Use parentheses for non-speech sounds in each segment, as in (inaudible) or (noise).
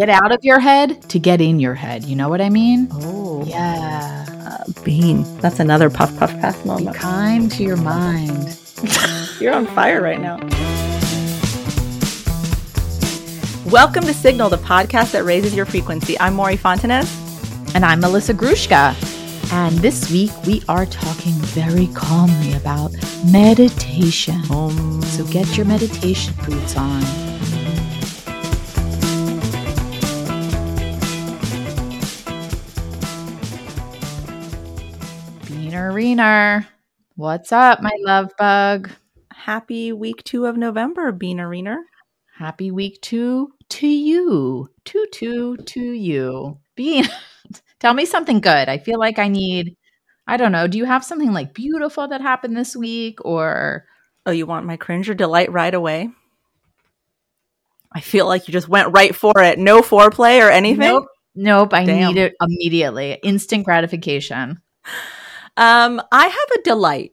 get out of your head to get in your head. You know what I mean? Oh, Yeah. uh, Bean. That's another puff puff pass Be kind to your mind. (laughs) You're on fire right now. Welcome to Signal, the podcast that raises your frequency. I'm Mory Fontanez. And I'm Melissa Grushka. And this week we are talking very calmly about meditation. Um, So get your meditation boots on. Beaner What's up, my love bug? happy week two of November, Bean Arena. Happy week two to you. Two, two, to you. Bean, (laughs) tell me something good. I feel like I need, I don't know, do you have something like beautiful that happened this week or Oh, you want my cringe or delight right away? I feel like you just went right for it. No foreplay or anything. Nope. Nope. I Damn. need it immediately. Instant gratification. Um, I have a delight.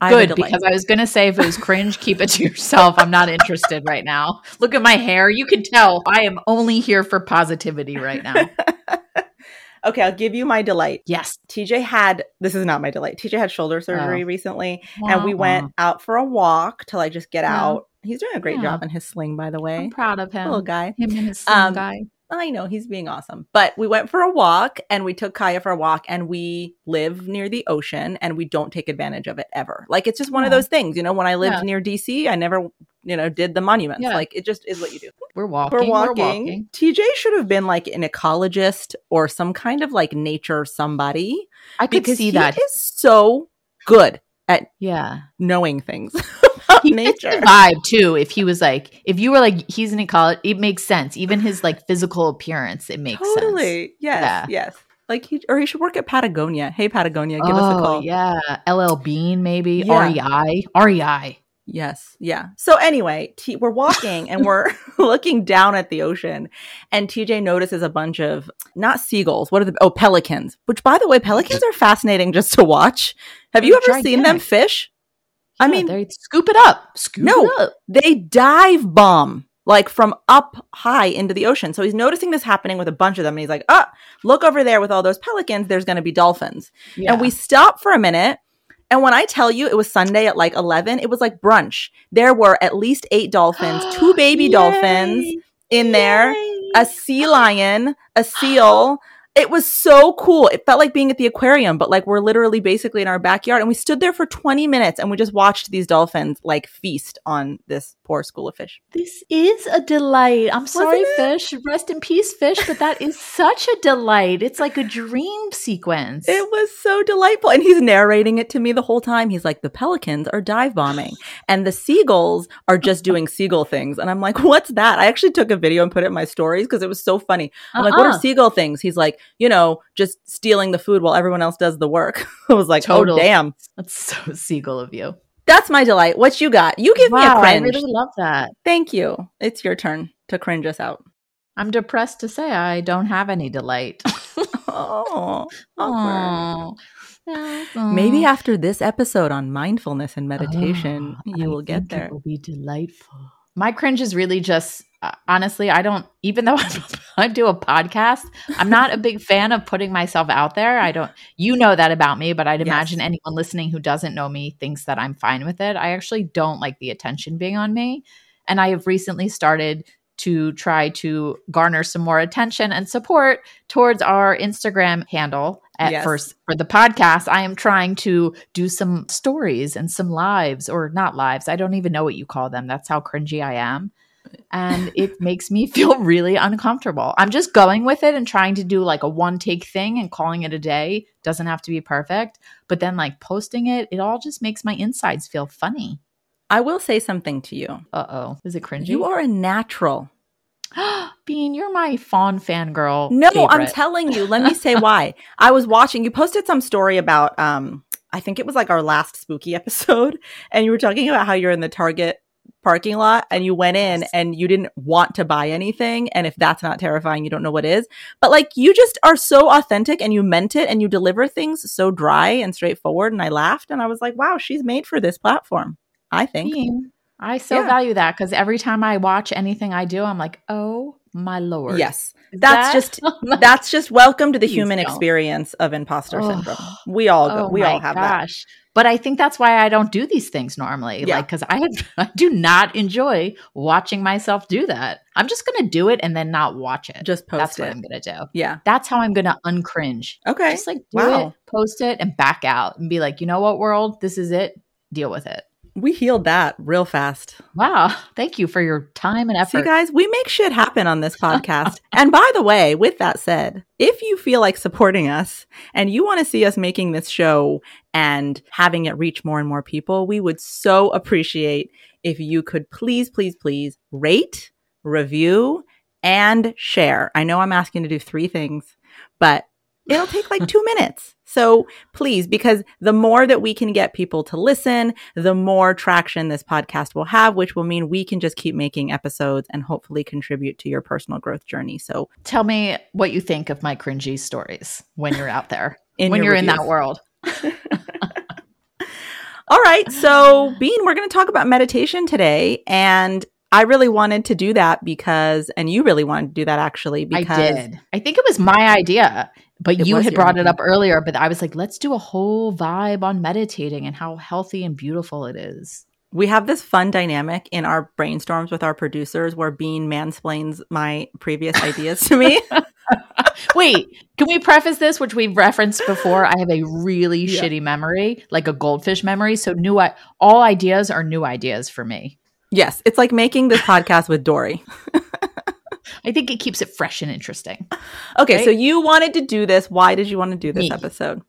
I Good, because I was going to say if it was cringe, keep it to yourself. I'm not interested right now. Look at my hair. You can tell I am only here for positivity right now. (laughs) okay, I'll give you my delight. Yes. TJ had this is not my delight. TJ had shoulder surgery Oh. recently, and we went out for a walk to like just get Yeah. out. He's doing a great Yeah. job in his sling, by the way. I'm proud of him. Little guy. Him and his son Um, guy. I know he's being awesome. But we went for a walk and we took Kaya for a walk and we live near the ocean and we don't take advantage of it ever. Like it's just one of those things, you know, when I lived Yeah. near DC, I never, you know, did the monuments. Yeah. Like it just is what you do. We're walking. We're We're walking. walking. TJ should have been like an ecologist or some kind of like nature somebody I could see he that. is so good at Yeah. knowing things (laughs) about He nature. vibe too. If he was like, if you were like, he's in college, it makes sense. Even his like physical appearance, it makes sense. Totally. Yes. Yeah. Yes. Like he or he should work at Patagonia. Hey Patagonia, give oh, us a oh, call. Yeah. LL Bean, maybe. Yeah. REI. REI. Yes. Yeah. So anyway, T- we're walking and we're (laughs) looking down at the ocean, and TJ notices a bunch of not seagulls. What are the oh pelicans? Which, by the way, pelicans are fascinating just to watch. Have you ever seen them fish? I mean, they scoop it up. Scoop No. it up. they dive bomb like from up high into the ocean. So he's noticing this happening with a bunch of them, and he's like, "Ah, look over there with all those pelicans. There's going to be dolphins." Yeah. And we stop for a minute. And when I tell you it was Sunday at like 11, it was like brunch. There were at least eight dolphins, (gasps) two baby Yay. dolphins in there, a sea lion, a seal. (gasps) It was so cool. It felt like being at the aquarium, but like we're literally basically in our backyard. And we stood there for 20 minutes and we just watched these dolphins like feast on this poor school of fish. This is a delight. I'm sorry, fish. Rest in peace, fish. But that is (laughs) such a delight. It's like a dream sequence. It was so delightful. And he's narrating it to me the whole time. He's like, the pelicans are dive bombing and the seagulls are just (laughs) doing seagull things. And I'm like, what's that? I actually took a video and put it in my stories because it was so funny. I'm like, what Uh-uh. are seagull things? He's like, you know, just stealing the food while everyone else does the work. (laughs) I was like, Total. oh, damn. That's so (laughs) seagull of you. That's my delight. What you got? You give me a Wow, I really love that. Thank you. It's your turn to cringe us out. I'm depressed to say I don't have any delight. (laughs) Oh, awkward. Maybe after this episode on mindfulness and meditation, Oh, you I will get think there. It will be delightful. My cringe is really just Uh, honestly, I don't even though (laughs) I do a podcast, I'm not a big fan of putting myself out there. I don't you know that about me, but I'd Yes. imagine anyone listening who doesn't know me thinks that I'm fine with it. I actually don't like the attention being on me, and I have recently started to try to garner some more attention and support towards our Instagram handle at Yes. first for the podcast. I am trying to do some stories and some lives or not lives. I don't even know what you call them. That's how cringy I am. And it makes me (laughs) feel really uncomfortable. I'm just going with it and trying to do like a one take thing and calling it a day. Doesn't have to be perfect. But then like posting it, it all just makes my insides feel funny. I will say something to you. Uh oh. Is it cringy? You are a natural. (gasps) Bean, you're my fawn fangirl. No, I'm telling you. Let me say (laughs) why. I was watching. You posted some story about. um I think it was like our last spooky episode, and you were talking about how you're in the Target parking lot and you went in and you didn't want to buy anything and if that's not terrifying you don't know what is but like you just are so authentic and you meant it and you deliver things so dry and straightforward and i laughed and i was like wow she's made for this platform i think I so Yeah. value that because every time I watch anything I do, I'm like, oh my lord. Yes. That's That- just (laughs) that's just welcome to the Please human don't. experience of imposter Oh. syndrome. We all go, Oh we my all have that. But I think that's why I don't do these things normally. Yeah. Like, because I, (laughs) I do not enjoy watching myself do that. I'm just going to do it and then not watch it. Just post that's it. what I'm going to do. Yeah. That's how I'm going to uncringe. Okay. Just like do Wow. it, post it, and back out and be like, you know what, world? This is it. Deal with it. we healed that real fast. Wow. Thank you for your time and effort. See, guys, we make shit happen on this (laughs) podcast. and by the way, with that said, if you feel like supporting us and you want to see us making this show and having it reach more and more people, we would so appreciate if you could please, please, please rate, review, and share. I know I'm asking to do three things, but it'll take like (laughs) two minutes. So please, because the more that we can get people to listen, the more traction this podcast will have, which will mean we can just keep making episodes and hopefully contribute to your personal growth journey. So Tell me what you think of my cringy stories when you're out there, In when you're in that world. (laughs) All right. So, Bean, we're going to talk about meditation today. And I really wanted to do that because, and you really wanted to do that actually, because I did. I think it was my idea, but you had brought it up earlier. But I was like, let's do a whole vibe on meditating and how healthy and beautiful it is. We have this fun dynamic in our brainstorms with our producers where Bean mansplains my previous ideas to me. (laughs) Wait, can we preface this, which we've referenced before? I have a really Yeah. shitty memory, like a goldfish memory. So new, I- all ideas are new ideas for me. yes. It's like making this podcast with Dory. (laughs) I think it keeps it fresh and interesting. Okay. Right? So, you wanted to do this. Why did you want to do this Me. episode?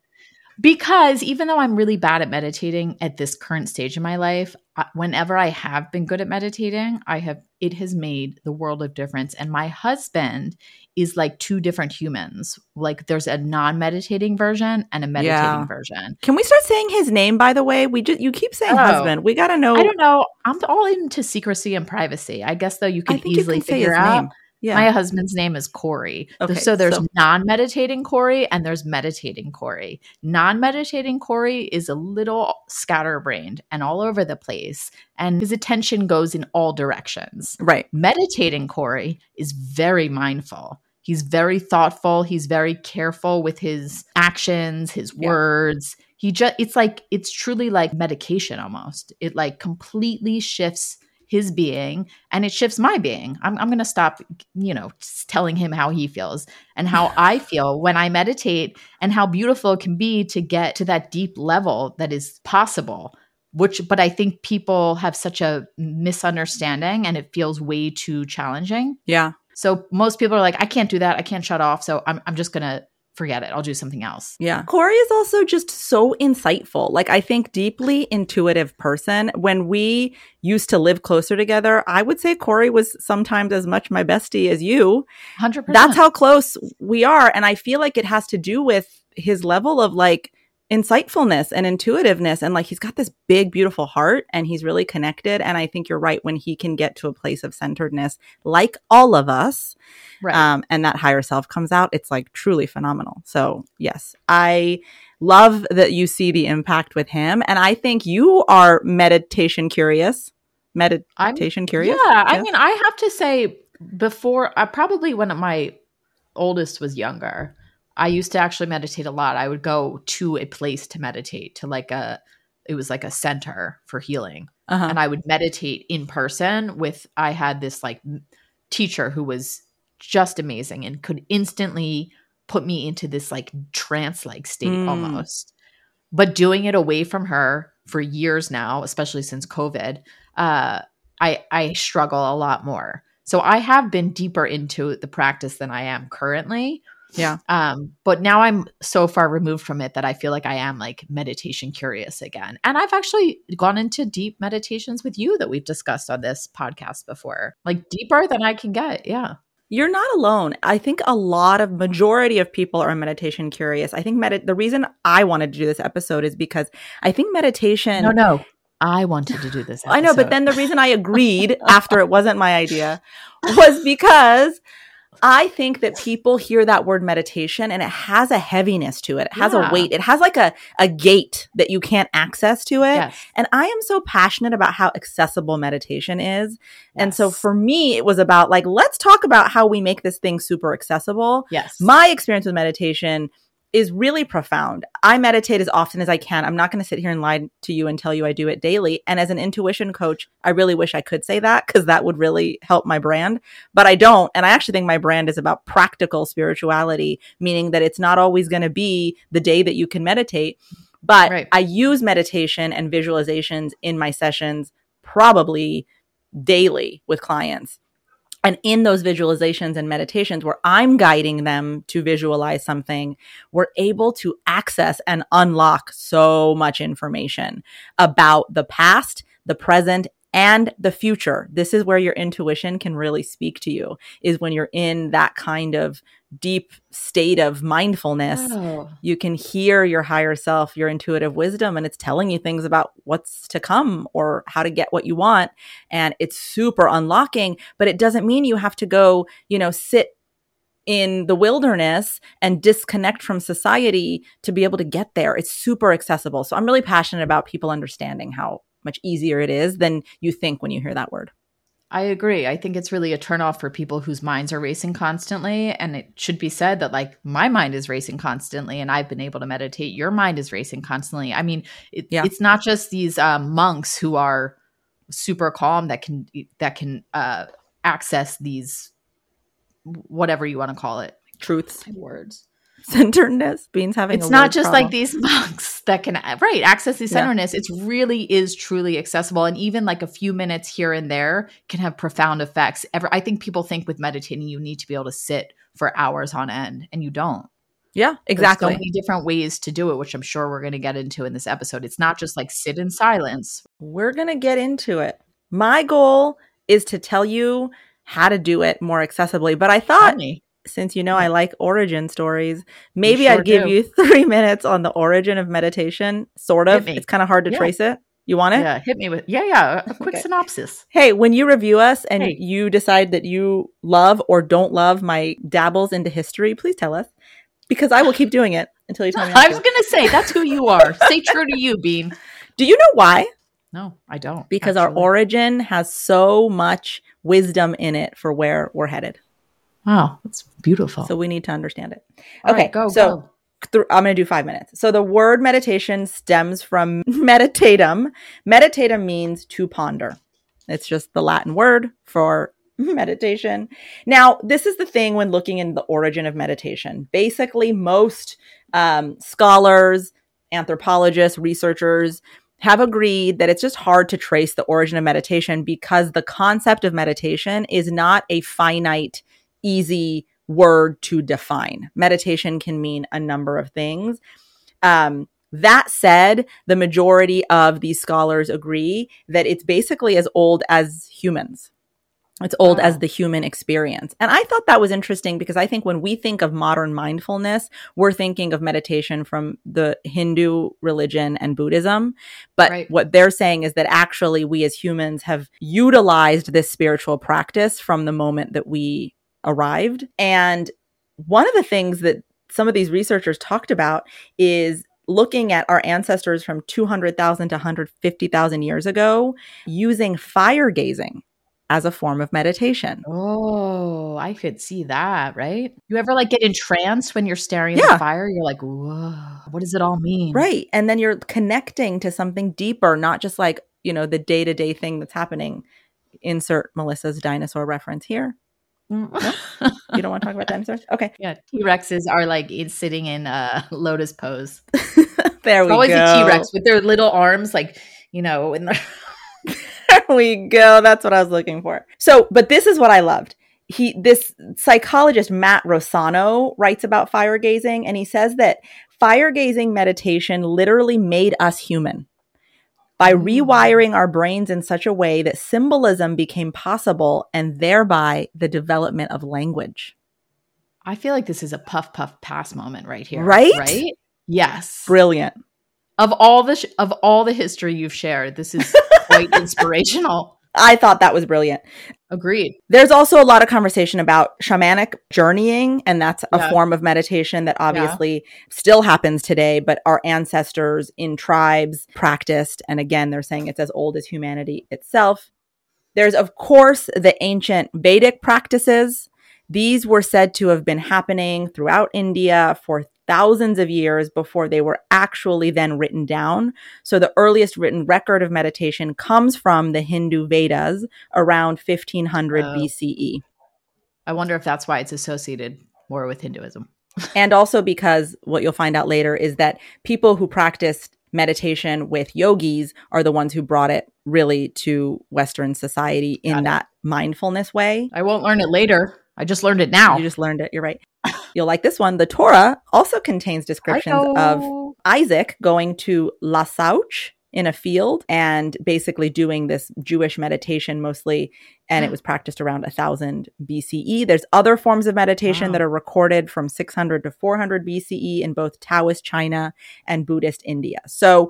Because even though I'm really bad at meditating at this current stage in my life, whenever I have been good at meditating, I have it has made the world of difference. And my husband is like two different humans. Like there's a non-meditating version and a meditating Yeah. version. Can we start saying his name, by the way? We just, you keep saying Oh. husband. We got to know. I don't know. I'm all into secrecy and privacy. I guess though you can think you easily can say figure his out. name. Yeah. My husband's name is Corey. Okay, so there's so- non-meditating Corey and there's meditating Corey. Non-meditating Corey is a little scatterbrained and all over the place, and his attention goes in all directions. right. Meditating Corey is very mindful. He's very thoughtful. He's very careful with his actions, his Yeah. words. He just it's like it's truly like medication almost. It like completely shifts his being and it shifts my being. I'm I'm going to stop, you know, telling him how he feels and how (laughs) I feel when I meditate and how beautiful it can be to get to that deep level that is possible which but i think people have such a misunderstanding and it feels way too challenging Yeah. so most people are like i can't do that i can't shut off so i'm, I'm just gonna forget it i'll do something else Yeah. Corey is also just so insightful. Like, I think deeply intuitive person. When we used to live closer together, I would say Corey was sometimes as much my bestie as you. 100% That's how close we are. And I feel like it has to do with his level of like insightfulness and intuitiveness. And like, he's got this big, beautiful heart and he's really connected. And I think you're right when he can get to a place of centeredness, like all of us, right um, and that higher self comes out, it's like truly phenomenal. So, yes, I love that you see the impact with him. And I think you are meditation curious. i'm Meditation curious? yeah i mean i have to say before i probably when my oldest was younger i used to actually meditate a lot i would go to a place to meditate to like a it was like a center for healing Uh-huh. and I would meditate in person with I had this like teacher who was just amazing and could instantly put me into this like trance like state Mm. almost. But doing it away from her for years now, especially since COVID, uh, I I struggle a lot more. So I have been deeper into the practice than I am currently. Yeah. Um, but now I'm so far removed from it that I feel like I am like meditation curious again. And I've actually gone into deep meditations with you that we've discussed on this podcast before, like deeper than I can get. Yeah. You're not alone. I think a lot of majority of people are meditation curious. I think med- the reason I wanted to do this episode is because I think meditation No, no. I wanted to do this. I know, but then the reason I (laughs) agreed after it wasn't my idea was because I think that people hear that word meditation and it has a heaviness to it. It has Yeah. a weight. It has like a, a gate that you can't access to it. Yes. And I am so passionate about how accessible meditation is. And so for me, it was about like, let's talk about how we make this thing super accessible. yes. My experience with meditation is really profound. I meditate as often as I can. I'm not going to sit here and lie to you and tell you I do it daily. And as an intuition coach, I really wish I could say that because that would really help my brand. But I don't. And I actually think my brand is about practical spirituality, meaning that it's not always going to be the day that you can meditate. But Right. I use meditation and visualizations in my sessions probably daily with clients. And in those visualizations and meditations where I'm guiding them to visualize something, we're able to access and unlock so much information about the past, the present, and the future. This is where your intuition can really speak to you, is when you're in that kind of deep state of mindfulness Oh. you can hear your higher self, your intuitive wisdom, and it's telling you things about what's to come or how to get what you want. And it's super unlocking, but it doesn't mean you have to go, you know, sit in the wilderness and disconnect from society to be able to get there. It's super accessible. So I'm really passionate about people understanding how much easier it is than you think when you hear that word. I agree. I think it's really a turnoff for people whose minds are racing constantly. And it should be said that, like, my mind is racing constantly and I've been able to meditate. Your mind is racing constantly. I mean, it, Yeah. it's not just these um, monks who are super calm that can, that can uh, access these, whatever you want to call it, Truths, words. (laughs) centeredness, beings having. It's not just problem. like these (laughs) monks that can uh, right access the Yeah. centeredness. It's really is truly accessible, and even like a few minutes here and there can have profound effects. Ever, I think people think with meditating you need to be able to sit for hours on end, and you don't. Yeah, There's exactly. so many different ways to do it, which I'm sure we're going to get into in this episode. It's not just like sit in silence. We're going to get into it. My goal is to tell you how to do it more accessibly. But I thought. Since you know I mm-hmm. like origin stories, maybe sure I'd give do. you (laughs) three minutes on the origin of meditation. Sort of. It's kind of hard to Yeah. trace it. You want it? Yeah, hit me with yeah, yeah. A quick Okay. synopsis. Hey, when you review us and Hey. you decide that you love or don't love my dabbles into history, please tell us because I will keep doing it until you tell me. (laughs) I was going to say that's who you are. (laughs) Stay true to you, Bean. Do you know why? No, I don't. Because our origin has so much wisdom in it for where we're headed. Wow, that's beautiful. So we need to understand it. All okay, right, go so- go. Th- I'm going to do five minutes. So the word meditation stems from (laughs) meditatum. Meditatum means to ponder. It's just the Latin word for (laughs) meditation. Now, this is the thing when looking in the origin of meditation. Basically, most um, scholars, anthropologists, researchers have agreed that it's just hard to trace the origin of meditation because the concept of meditation is not a finite, easy word to define. Meditation can mean a number of things. Um, that said, the majority of these scholars agree that it's basically as old as humans. It's old Wow. as the human experience. And I thought that was interesting because I think when we think of modern mindfulness, we're thinking of meditation from the Hindu religion and Buddhism. But Right. what they're saying is that actually we as humans have utilized this spiritual practice from the moment that we arrived. And one of the things that some of these researchers talked about is looking at our ancestors from 200,000 to 150,000 years ago using fire gazing as a form of meditation. Oh, I could see that, right? You ever like get entranced when you're staring at Yeah. the fire? You're like, whoa, what does it all mean? Right. And then you're connecting to something deeper, not just like, you know, the day to day thing that's happening. Insert Melissa's dinosaur reference here. Mm. You don't want to talk about dinosaurs? (laughs) Okay. yeah, T Rexes are like in, sitting in a (laughs) lotus pose. (laughs) there It's we always go. a T Rex with their little arms, like, you know, in the. there we go. That's what I was looking for. So, but this is what I loved. He, this psychologist Matt Rossano writes about fire gazing, and he says that fire gazing meditation literally made us human by rewiring our brains in such a way that symbolism became possible, and thereby the development of language. I feel like this is a puff puff pass moment right here. Right? Right? Yes. Brilliant. Of all the sh- of all the history you've shared, this is quite (laughs) inspirational. I thought that was brilliant. Agreed. There's also a lot of conversation about shamanic journeying, and that's a Yeah. form of meditation that obviously still happens today, but our ancestors in tribes practiced. And again, they're saying it's as old as humanity itself. There's, of course, the ancient Vedic practices. These were said to have been happening throughout India for thousands of years before they were actually then written down. So the earliest written record of meditation comes from the Hindu Vedas around 1500 Oh. BCE. I wonder if that's why it's associated more with Hinduism. (laughs) And also because what you'll find out later is that people who practiced meditation with yogis are the ones who brought it really to Western society in that mindfulness way. I won't learn it later. I just learned it now. You just learned it. You're right. (laughs) You'll like this one. The Torah also contains descriptions of. Isaac going to lasuach in a field and basically doing this Jewish meditation mostly. And it was practiced around 1000 BCE. There's other forms of meditation Wow. that are recorded from 600 to 400 BCE in both Taoist China and Buddhist India. So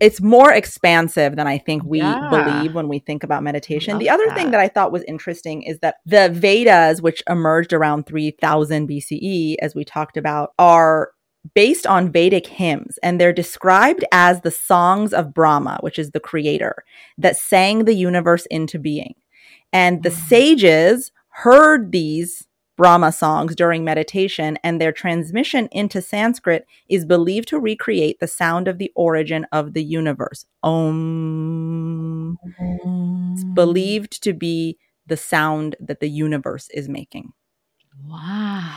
it's more expansive than I think we Yeah. believe when we think about meditation. Love the other thing that. that I thought was interesting is that the Vedas, which emerged around 3000 BCE, as we talked about, are based on Vedic hymns, and they're described as the songs of Brahma, which is the creator, that sang the universe into being. And the Wow. sages heard these Brahma songs during meditation, and their transmission into Sanskrit is believed to recreate the sound of the origin of the universe. Om. It's believed to be the sound that the universe is making. Wow.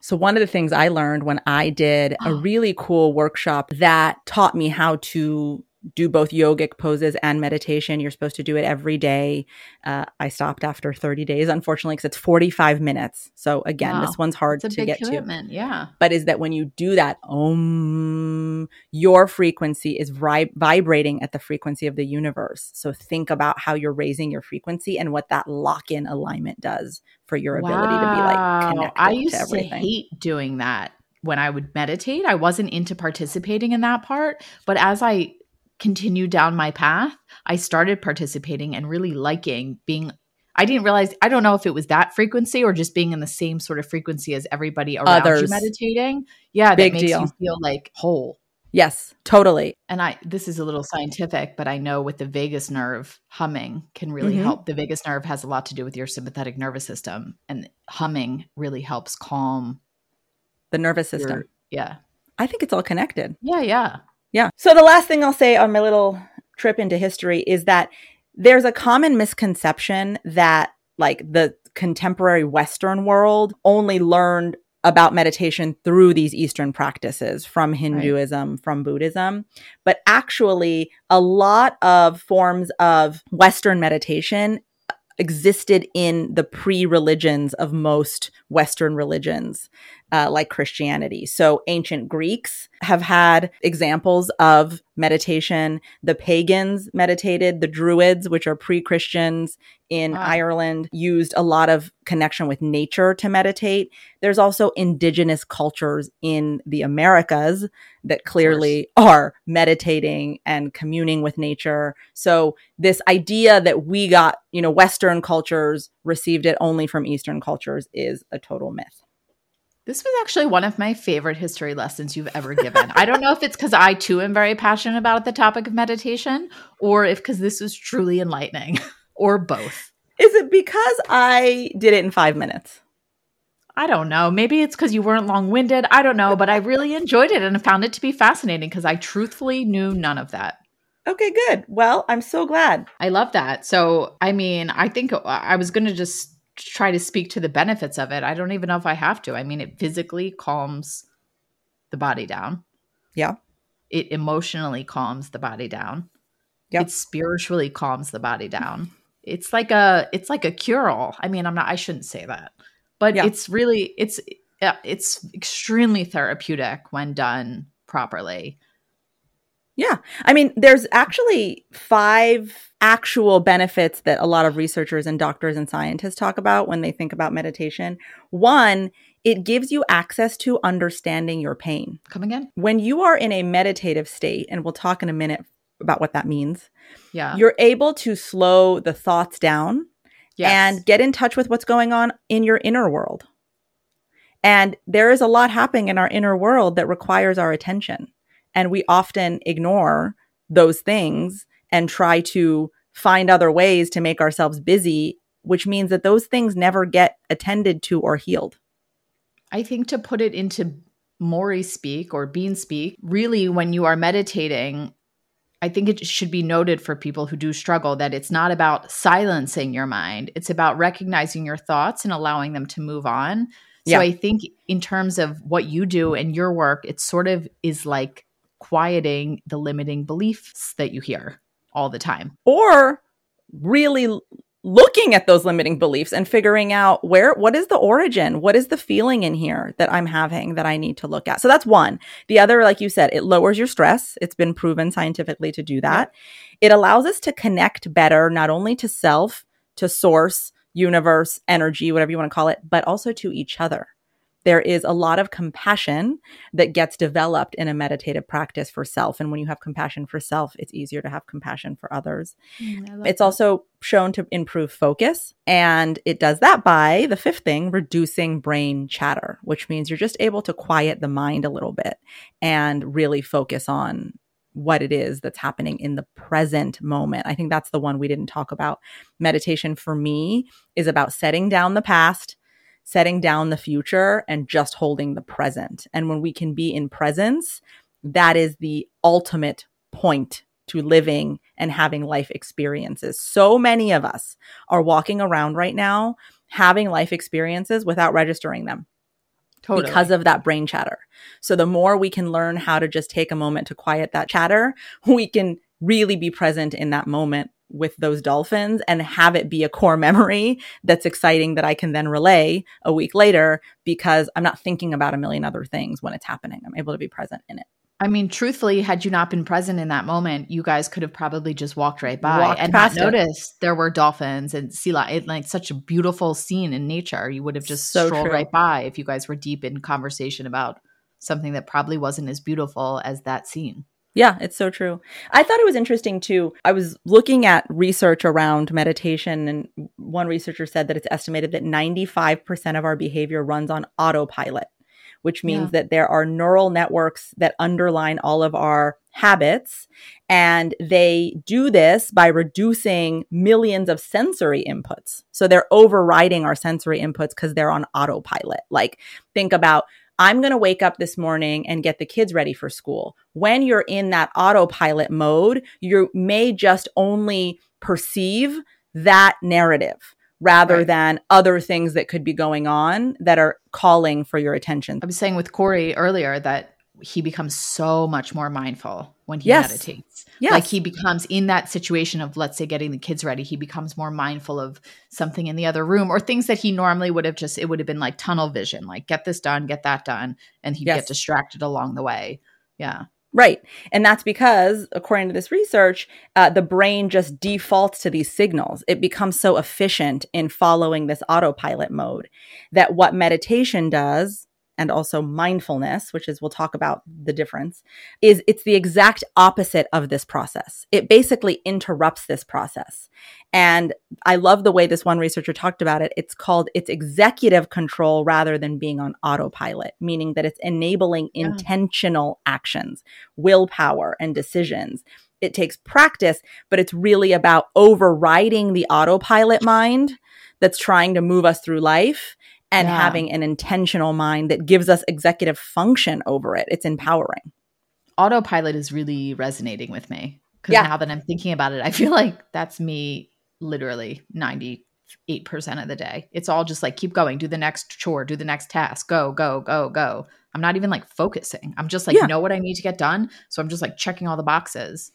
So, one of the things I learned when I did a really cool workshop that taught me how to do both yogic poses and meditation. You're supposed to do it every day. Uh, I stopped after 30 days, unfortunately, because it's 45 minutes. So, again, Wow. this one's hard to get to. Yeah. but is that when you do that om your frequency is vri- vibrating at the frequency of the universe so think about how you're raising your frequency and what that lock-in alignment does for your ability to be like Wow. connected I used to to, everything hate doing that when I would meditate. I wasn't into participating in that part, but as I continued down my path, I started participating and really liking being I didn't realize I don't know if it was that frequency or just being in the same sort of frequency as everybody around you Others. meditating. Yeah, Big that makes deal. you feel like whole. yes totally And I this is a little scientific, but I know with the vagus nerve, humming can really Mhm. help. The vagus nerve has a lot to do with your sympathetic nervous system, and humming really helps calm the nervous system your yeah. i think it's all connected Yeah, yeah. Yeah. So the last thing I'll say on my little trip into history is that there's a common misconception that like the contemporary Western world only learned about meditation through these Eastern practices from Hinduism, from Buddhism. But actually, a lot of forms of Western meditation existed in the pre religions of most Western religions, uh, like Christianity. So, ancient Greeks have had examples of meditation. The pagans meditated, the Druids, which are pre Christians in Wow. Ireland, used a lot of connection with nature to meditate. There's also indigenous cultures in the Americas that clearly are meditating and communing with nature. So this idea that we got, you know, Western cultures received it only from Eastern cultures is a total myth. This was actually one of my favorite history lessons you've ever given. I don't know if it's because I too am very passionate about the topic of meditation, or if because this was truly enlightening, (laughs) or both. Is it because I did it in five minutes? I don't know. Maybe it's because you weren't long winded. I don't know, but I really enjoyed it and found it to be fascinating because I truthfully knew none of that. Okay, good. Well, I'm so glad. I love that. So, I mean, I think I was going to just try to speak to the benefits of it. I don't even know if I have to. I mean, it physically calms the body down. Yeah. It emotionally calms the body down. Yep. It spiritually calms the body down. It's like a it's like a cure all. I mean, I'm not I shouldn't say that. But Yeah. it's really it's yeah, it's extremely therapeutic when done properly. Yeah. I mean, there's actually five actual benefits that a lot of researchers and doctors and scientists talk about when they think about meditation. One, it gives you access to understanding your pain. Come again? When you are in a meditative state, and we'll talk in a minute about what that means. Yeah. You're able to slow the thoughts down Yes. and get in touch with what's going on in your inner world. And there is a lot happening in our inner world that requires our attention. And we often ignore those things and try to find other ways to make ourselves busy, which means that those things never get attended to or healed. I think to put it into Mory speak or Bean speak, really, when you are meditating, I think it should be noted for people who do struggle that it's not about silencing your mind. It's about recognizing your thoughts and allowing them to move on. So Yeah. I think in terms of what you do and your work, it sort of is like quieting the limiting beliefs that you hear all the time. Or really looking at those limiting beliefs and figuring out where what is the origin? What is the feeling in here that i'm having that i need to look at? So that's one. The other like you said it lowers your stress. It's been proven scientifically to do that. It allows us to connect better not only to self to source universe energy whatever you want to call it but also to each other there is a lot of compassion that gets developed in a meditative practice for self and when you have compassion for self it's easier to have compassion for others it's also shown to improve focus. And it does that by the fifth thing, reducing brain chatter, which means you're just able to quiet the mind a little bit and really focus on what it is that's happening in the present moment. I think that's the one we didn't talk about. Meditation for me is about setting down the past, setting down the future, and just holding the present. And when we can be in presence, that is the ultimate point to living and having life experiences. So many of us are walking around right now having life experiences without registering them totally. because of that brain chatter. So the more we can learn how to just take a moment to quiet that chatter, (laughs) we can really be present in that moment with those dolphins and have it be a core memory that's exciting that I can then relay a week later because I'm not thinking about a million other things when it's happening. I'm able to be present in it. I mean, truthfully, had you not been present in that moment, you guys could have probably just walked right by Walked and not noticed there were dolphins and sea lions. It, like such a beautiful scene in nature. You would have just So strolled true. right by if you guys were deep in conversation about something that probably wasn't as beautiful as that scene. Yeah, it's so true. I thought it was interesting too. I was looking at research around meditation, and one researcher said that it's estimated that 95% of our behavior runs on autopilot, which means Yeah. that there are neural networks that underline all of our habits. And they do this by reducing millions of sensory inputs. So they're overriding our sensory inputs because they're on autopilot. Like, think about I'm going to wake up this morning and get the kids ready for school. When you're in that autopilot mode, you may just only perceive that narrative rather Right. than other things that could be going on that are calling for your attention. I was saying with Corey earlier that he becomes so much more mindful when he Yes. meditates. Yes. Like he becomes in that situation of, let's say, getting the kids ready, he becomes more mindful of something in the other room or things that he normally would have just, it would have been like tunnel vision, like get this done, get that done. And he'd Yes. get distracted along the way. Yeah. Right. And that's because, according to this research, uh, the brain just defaults to these signals. It becomes so efficient in following this autopilot mode that what meditation does, and also mindfulness, which is we'll talk about the difference, is it's the exact opposite of this process. It basically interrupts this process. And I love the way this one researcher talked about it. It's called it's executive control rather than being on autopilot, meaning that it's enabling Yeah. intentional actions, willpower, and decisions. It takes practice, but it's really about overriding the autopilot mind that's trying to move us through life and Yeah. having an intentional mind that gives us executive function over it. It's empowering. Autopilot is really resonating with me because Yeah. now that I'm thinking about it, I feel like that's me literally 98% of the day. It's all just like keep going, do the next chore, do the next task, go, go, go, go. I'm not even like focusing. I'm just like Yeah. know what I need to get done. So I'm just like checking all the boxes.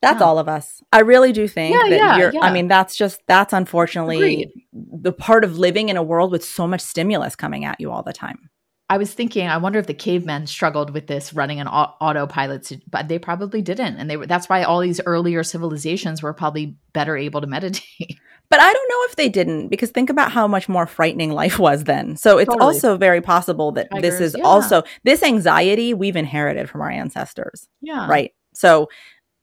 That's Yeah. all of us. I really do think Yeah, that yeah, you're I mean that's just that's unfortunately Agreed. the part of living in a world with so much stimulus coming at you all the time. I was thinking, I wonder if the cavemen struggled with this running an au- autopilot, but they probably didn't, and they were. That's why all these earlier civilizations were probably better able to meditate. (laughs) But I don't know if they didn't because think about how much more frightening life was then. So it's Totally. also very possible that this is also this anxiety we've inherited from our ancestors, yeah, right? So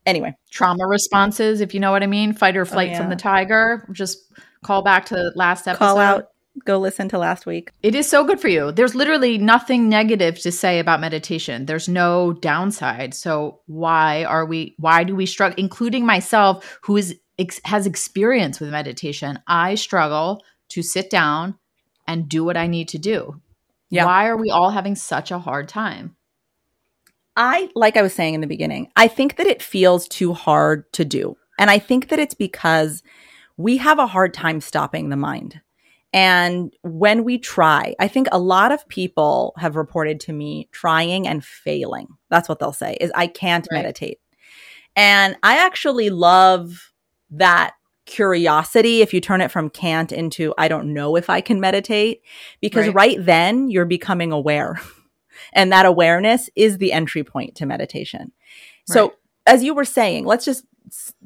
anyway, trauma responses, if you know what I mean, fight or Oh, flight from the tiger. Just call back to last episode. call out, go listen to last week. It is so good for you. There's literally nothing negative to say about meditation. There's no downside. So why are we why do we struggle including myself who is ex- has experience with meditation. I struggle to sit down and do what I need to do. Yeah. Why are we all having such a hard time? I, like I was saying in the beginning, I think that it feels too hard to do. And I think that it's because we have a hard time stopping the mind. And when we try, I think a lot of people have reported to me trying and failing. That's what they'll say is I can't Right. meditate. And I actually love that curiosity if you turn it from can't into I don't know if I can meditate because Right. right then you're becoming aware. (laughs) And that awareness is the entry point to meditation. So, as you were saying, let's just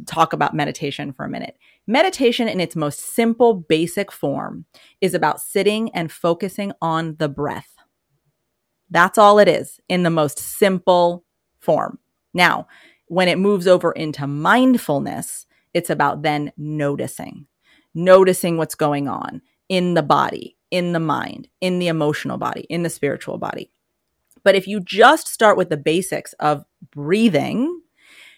talk about meditation for a minute. Meditation, in its most simple, basic form, is about sitting and focusing on the breath. That's all it is in the most simple form. Now, when it moves over into mindfulness, it's about then noticing, noticing what's going on in the body, in the mind, in the emotional body, in the spiritual body. But if you just start with the basics of breathing,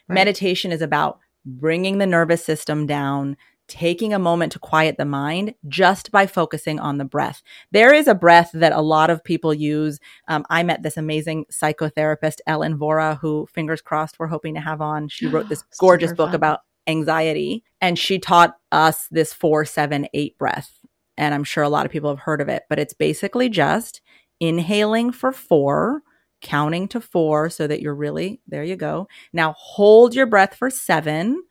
Right. meditation is about bringing the nervous system down, taking a moment to quiet the mind just by focusing on the breath. There is a breath that a lot of people use. Um, I met this amazing psychotherapist, Ellen Vora, who, fingers crossed, we're hoping to have on. She wrote (gasps) this gorgeous book about anxiety, and she taught us this four, seven, eight breath. And I'm sure a lot of people have heard of it, but it's basically just inhaling for four, counting to four so that you're really, there you go. Now hold your breath for seven,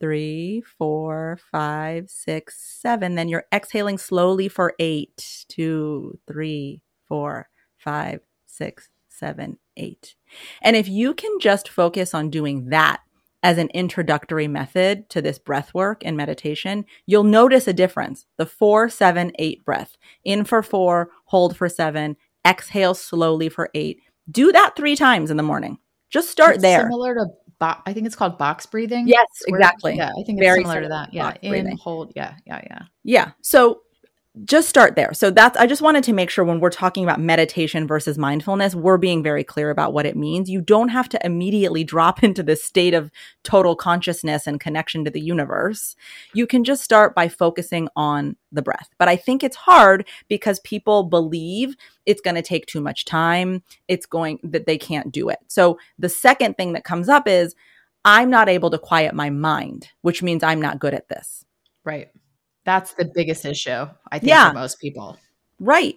three, four, five, six, seven. Then you're exhaling slowly for eight, two, three, four, five, six, seven, eight. And if you can just focus on doing that as an introductory method to this breath work and meditation, you'll notice a difference. The four, seven, eight breath. In for four, hold for seven, exhale slowly for eight. Do that three times in the morning. Just start It's there. Similar to bo- I think it's called box breathing. Yes, exactly. Yeah, I think it's Very similar to that. Yeah. In, breathing. hold, yeah, yeah, yeah. Yeah. So just start there. So that's, I just wanted to make sure when we're talking about meditation versus mindfulness, we're being very clear about what it means. You don't have to immediately drop (laughs) into this state of total consciousness and connection to the universe. You can just start by focusing on the breath. But I think it's hard because people believe it's going to take too much time. It's going that they can't do it. So the second thing that comes up is I'm not able to quiet my mind, which means I'm not good at this. Right. That's the biggest issue, I think, Yeah. for most people. Right.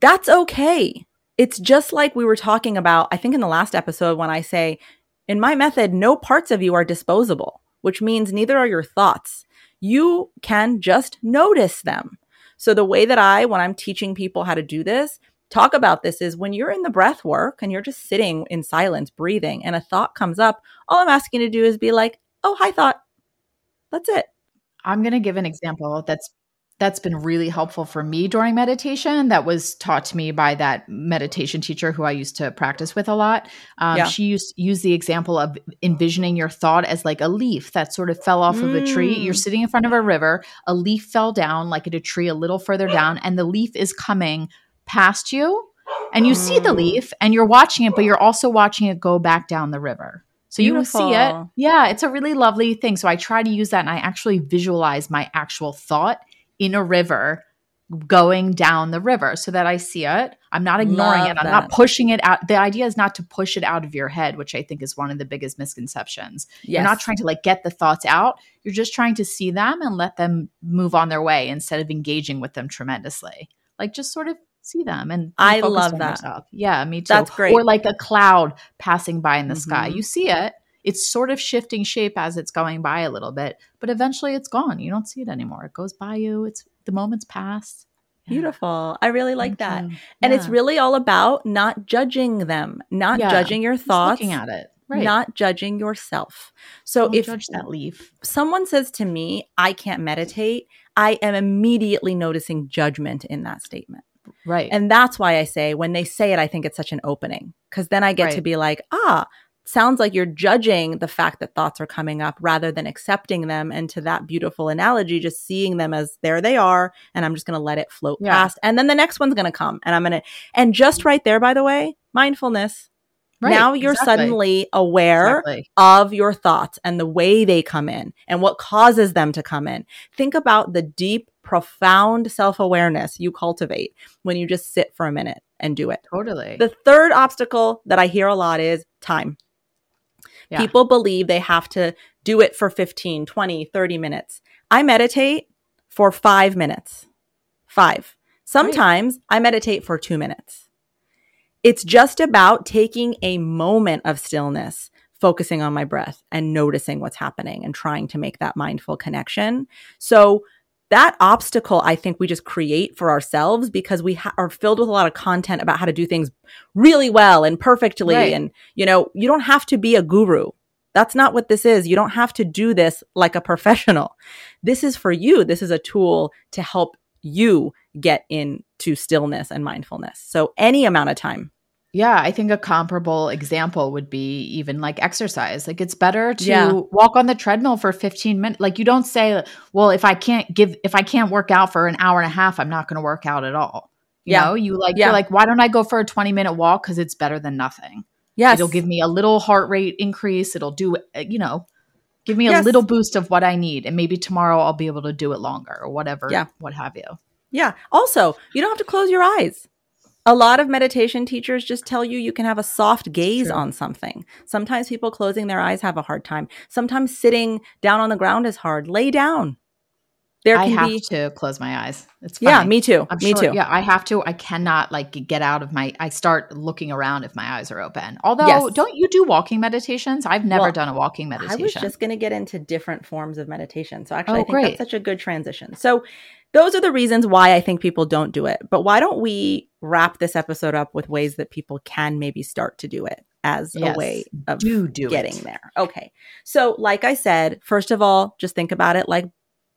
That's okay. It's just like we were talking about, I think in the last episode, when I say, in my method, no parts of you are disposable, which means neither are your thoughts. You can just notice them. So, the way that I, when I'm teaching people how to do this, talk about this is when you're in the breath work and you're just sitting in silence, breathing, and a thought comes up, all I'm asking you to do is be like, oh, hi, thought. That's it. I'm going to give an example that's that's been really helpful for me during meditation. That was taught to me by that meditation teacher who I used to practice with a lot. Um, Yeah. She used used the example of envisioning your thought as like a leaf that sort of fell off of a tree. Mm. You're sitting in front of a river. A leaf fell down, like at a tree, a little further down, and the leaf is coming past you. And you see the Mm. leaf, and you're watching it, but you're also watching it go back down the river. So you will see it. Yeah, it's a really lovely thing. So I try to use that and I actually visualize my actual thought in a river going down the river so that I see it. I'm not ignoring Love it. I'm that. not pushing it out. The idea is not to push it out of your head, which I think is one of the biggest misconceptions. You're not trying to like get the thoughts out. You're just trying to see them and let them move on their way instead of engaging with them tremendously. Like just sort of see them and I love that. yourself. Yeah, me too. That's great. Or like a cloud passing by in the sky. Mhm. You see it. It's sort of shifting shape as it's going by a little bit, but eventually it's gone. You don't see it anymore. It goes by you. It's the moment's passed. Yeah. Beautiful. I really like Thank that. you. And it's really all about not judging them, not Yeah. judging your Just thoughts, looking at it. Right. not judging yourself. So Don't if judge that leaf. someone says to me, I can't meditate, I am immediately noticing judgment in that statement. Right. And that's why I say, when they say it, I think it's such an opening because then I get to be like, ah, sounds like you're judging the fact that thoughts are coming up rather than accepting them. And to that beautiful analogy, just seeing them as there they are, and I'm just going to let it float Yeah. past. And then the next one's going to come, and I'm going to, and just right there, by the way, mindfulness. Right, now you're exactly. suddenly aware Exactly. of your thoughts and the way they come in and what causes them to come in. Think about the deep, profound self awareness you cultivate when you just sit for a minute and do it. Totally. The third obstacle that I hear a lot is time. Yeah. People believe they have to do it for 15, 20, 30 minutes. I meditate for five minutes. Five. Sometimes I meditate for two minutes. It's just about taking a moment of stillness, focusing on my breath and noticing what's happening and trying to make that mindful connection. So, that obstacle I think we just create for ourselves because we ha- are filled with a lot of content about how to do things really well and perfectly. Right. And, you know, you don't have to be a guru. That's not what this is. You don't have to do this like a (laughs) professional. This is for you. This is a tool to help you get into stillness and mindfulness. So, any amount of time. Yeah, I think a comparable example would be even like exercise. Like it's better to Yeah. walk on the treadmill for 15 minutes. Like you don't say, well, if I can't give if I can't work out for an hour and a half, I'm not going to work out at all. You Yeah. know, you like Yeah. you're like why don't I go for a 20 minute walk cuz it's better than nothing. Yes. It'll give me a little heart rate increase. It'll do uh, you know, give me a little boost of what I need and maybe tomorrow I'll be able to do it longer or whatever, Yeah. what have you. Yeah. Also, you don't have to close your eyes. A lot of meditation teachers just tell you you can have a soft gaze True. on something. Sometimes people closing their eyes have a hard time. Sometimes sitting down on the ground is hard. Lay down. There I can have be to close my eyes. It's Yeah, me too. I'm me sure, too. Yeah, I have to. I cannot like get out of my. I start looking around if my eyes are open. Although, Yes. don't you do walking meditations? I've never Well, done a walking meditation. I was just going to get into different forms of meditation. So actually, Oh, I think great. that's such a good transition. So those are the reasons why I think people don't do it. But why don't we wrap this episode up with ways that people can maybe start to do it as Yes. a way of do do getting it. there. Okay. So, like I said, first of all, just think about it like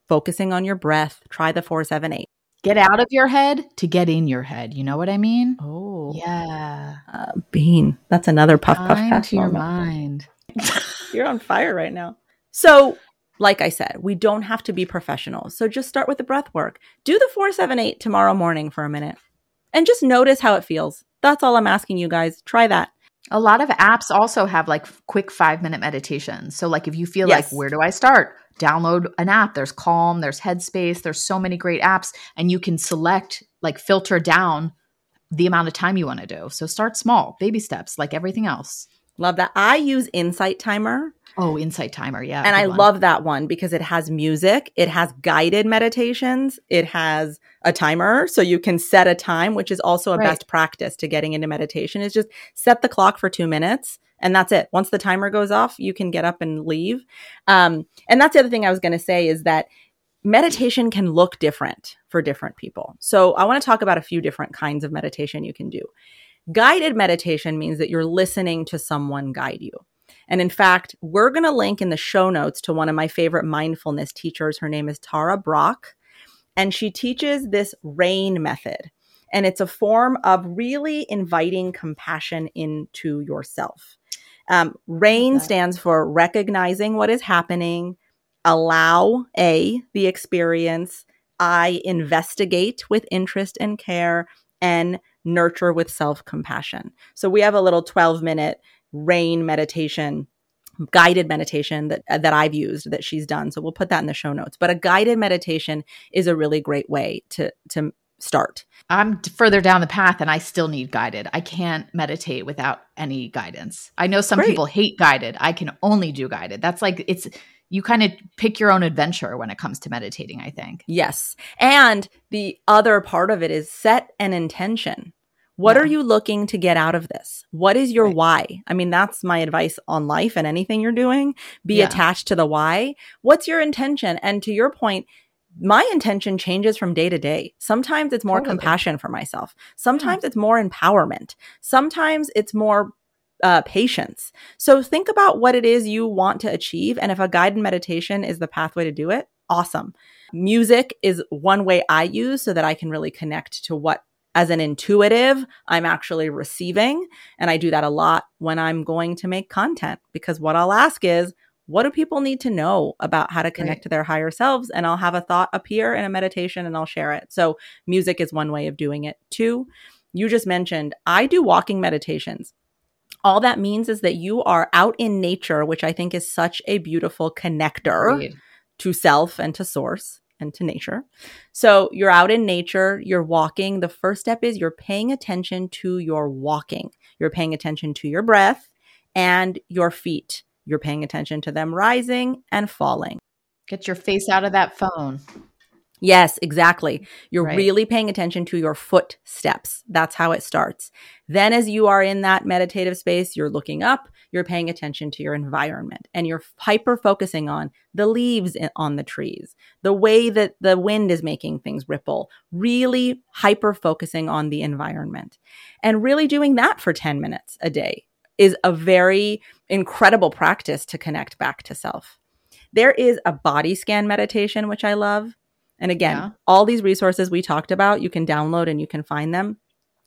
focusing on your breath. Try the 478. Get out of your head to get in your head. You know what I mean? Oh, Yeah. uh, bean. That's another puff puff pass to your moment. mind. (laughs) You're on fire right now. So, like I said, we don't have to be professionals. So just start with the breath work. Do the 478 tomorrow morning for a minute and just notice how it feels. That's all I'm asking you guys. Try that. A lot of apps also have like quick five minute meditations. So, like, if you feel Yes. like, where do I start? Download an app. There's Calm, there's Headspace, there's so many great apps, and you can select, like, filter down the amount of time you want to do. So, start small, baby steps, like everything else. Love that. I use Insight Timer Oh, Insight Timer. Yeah. and I one. love that one because it has music, it has guided meditations, it has a timer so you can set a time, which is also a Right. best practice to getting into meditation is just set the clock for 2 minutes and that's it. Once the timer goes off, you can get up and leave. Um, and that's the other thing I was going to say is that meditation can look different for different people. So I want to talk about a few different kinds of meditation you can do. Guided meditation means that you're listening to someone guide you. And in fact, we're going to link in the show notes to one of my favorite mindfulness teachers. Her name is Tara Brach, and she teaches this RAIN method. And it's a form of really inviting compassion into yourself. Um, RAIN stands for recognizing what is happening, allow A, the experience, I, investigate with interest and care, and nurture with self compassion. So we have a little 12 minute rain meditation guided meditation that uh, that I've used that she's done so we'll put that in the show notes but a guided meditation is a really great way to to start I'm further down the path and I still need guided. I can't meditate without any guidance. I know some Great. people hate guided. I can only do guided. That's like it's you kind of pick your own adventure when it comes to meditating, I think. yes and the other part of it is set an intention what Yeah. are you looking to get out of this what is your Right. why i mean that's my advice on life and anything you're doing be Yeah. attached to the why what's your intention and to your point my intention changes from day to day. Sometimes it's more Totally. compassion for myself. Sometimes it's more empowerment. Sometimes it's more uh, patience. So think about what it is you want to achieve. And if a guided meditation is the pathway to do it, awesome. Music is one way I use so that I can really connect to what as an intuitive, I'm actually receiving. And I do that a lot when I'm going to make content because what I'll ask is, what do people need to know about how to connect right. to their higher selves? And I'll have a thought appear in a meditation and I'll share it. So, music is one way of doing it. Two, you just mentioned I do walking meditations. All that means is that you are out in nature, which I think is such a beautiful connector right. to self and to source and to nature. So you're out in nature, you're walking. The first step is you're paying attention to your walking. You're paying attention to your breath and your feet. You're paying attention to them rising and falling. Get your face out of that phone. Yes, exactly. You're right. really paying attention to your footsteps. That's how it starts. Then, as you are in that meditative space, you're looking up, you're paying attention to your environment, and you're hyper focusing on the leaves on the trees, the way that the wind is making things ripple, really hyper focusing on the environment. And really doing that for 10 minutes a day is a very incredible practice to connect back to self. There is a body scan meditation, which I love. And again, yeah. all these resources we talked about, you can download and you can find them.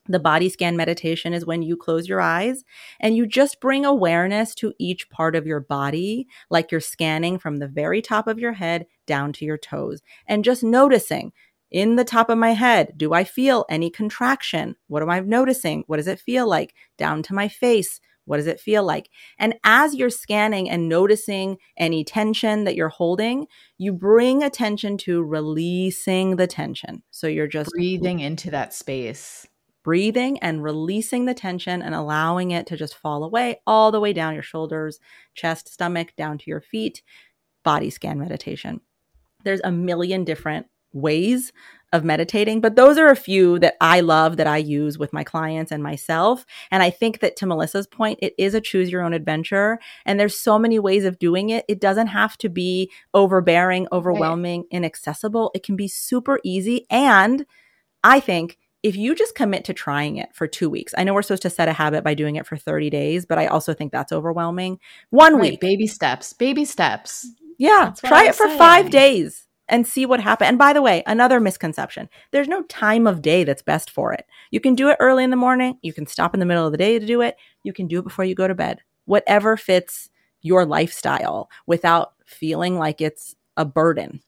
The body scan meditation is when you close your eyes and you just bring awareness to each part of your body, like you're scanning from the very top of your head down to your toes and just noticing in the top of my head, do I feel any contraction? What am I noticing? What does it feel like? Down to my face. What does it feel like? And as you're scanning and noticing any tension that you're holding, you bring attention to releasing the tension. So you're just breathing into that space. Breathing and releasing the tension and allowing it to just fall away all the way down your shoulders, chest, stomach, down to your feet. Body scan meditation. There's a million different ways of meditating, but those are a few that I love that I use with my clients and myself. And I think that to Melissa's point, it is a choose your own adventure. And there's so many ways of doing it. It doesn't have to be overbearing, overwhelming, right. inaccessible. It can be super easy. And I think if you just commit to trying it for two weeks, I know we're supposed to set a habit by doing it for 30 days, but I also think that's overwhelming. One right, week. Baby steps, baby steps. Yeah. Try it for five days and see what happens. And by the way, another misconception there's no time of day that's best for it. You can do it early in the morning, you can stop in the middle of the day to do it, you can do it before you go to bed, whatever fits your lifestyle without feeling like it's a burden.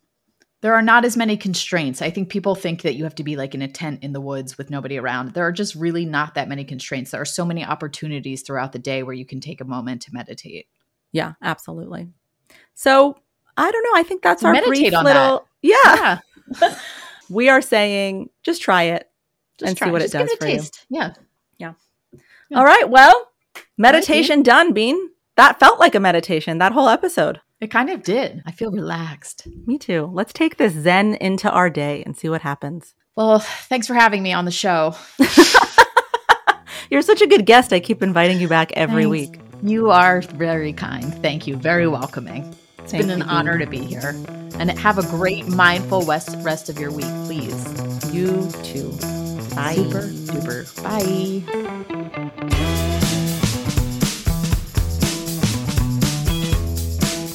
There are not as many constraints. I think people think that you have to be like in a tent in the woods with nobody around. There are just really not that many constraints. There are so many opportunities throughout the day where you can take a moment to meditate. Yeah, absolutely. So I don't know. I think that's our Meditate brief little. That. Yeah. yeah. (laughs) (laughs) we are saying just try it just and try. see what just it does it for taste. you. Yeah. yeah. Yeah. All right. Well, meditation done, Bean. That felt like a meditation, that whole episode. It kind of did. I feel relaxed. Me too. Let's take this Zen into our day and see what happens. Well, thanks for having me on the show. (laughs) You're such a good guest. I keep inviting you back every thanks. week. You are very kind. Thank you. Very welcoming. It's Thank been an honor to be here. And have a great mindful rest, of your week, please. You too. Bye. Super duper. Bye.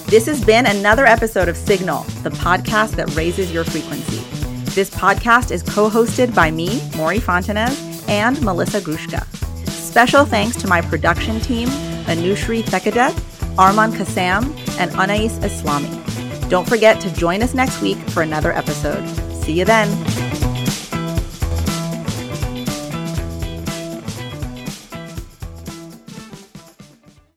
This has been another episode of Signal, the podcast that raises your frequency. This podcast is co hosted by me, Mory Fontanez, and Melissa Grushka. Special thanks to my production team, Anushri Thekadet, Arman Kassam, and Anais Islami. Don't forget to join us next week for another episode. See you then.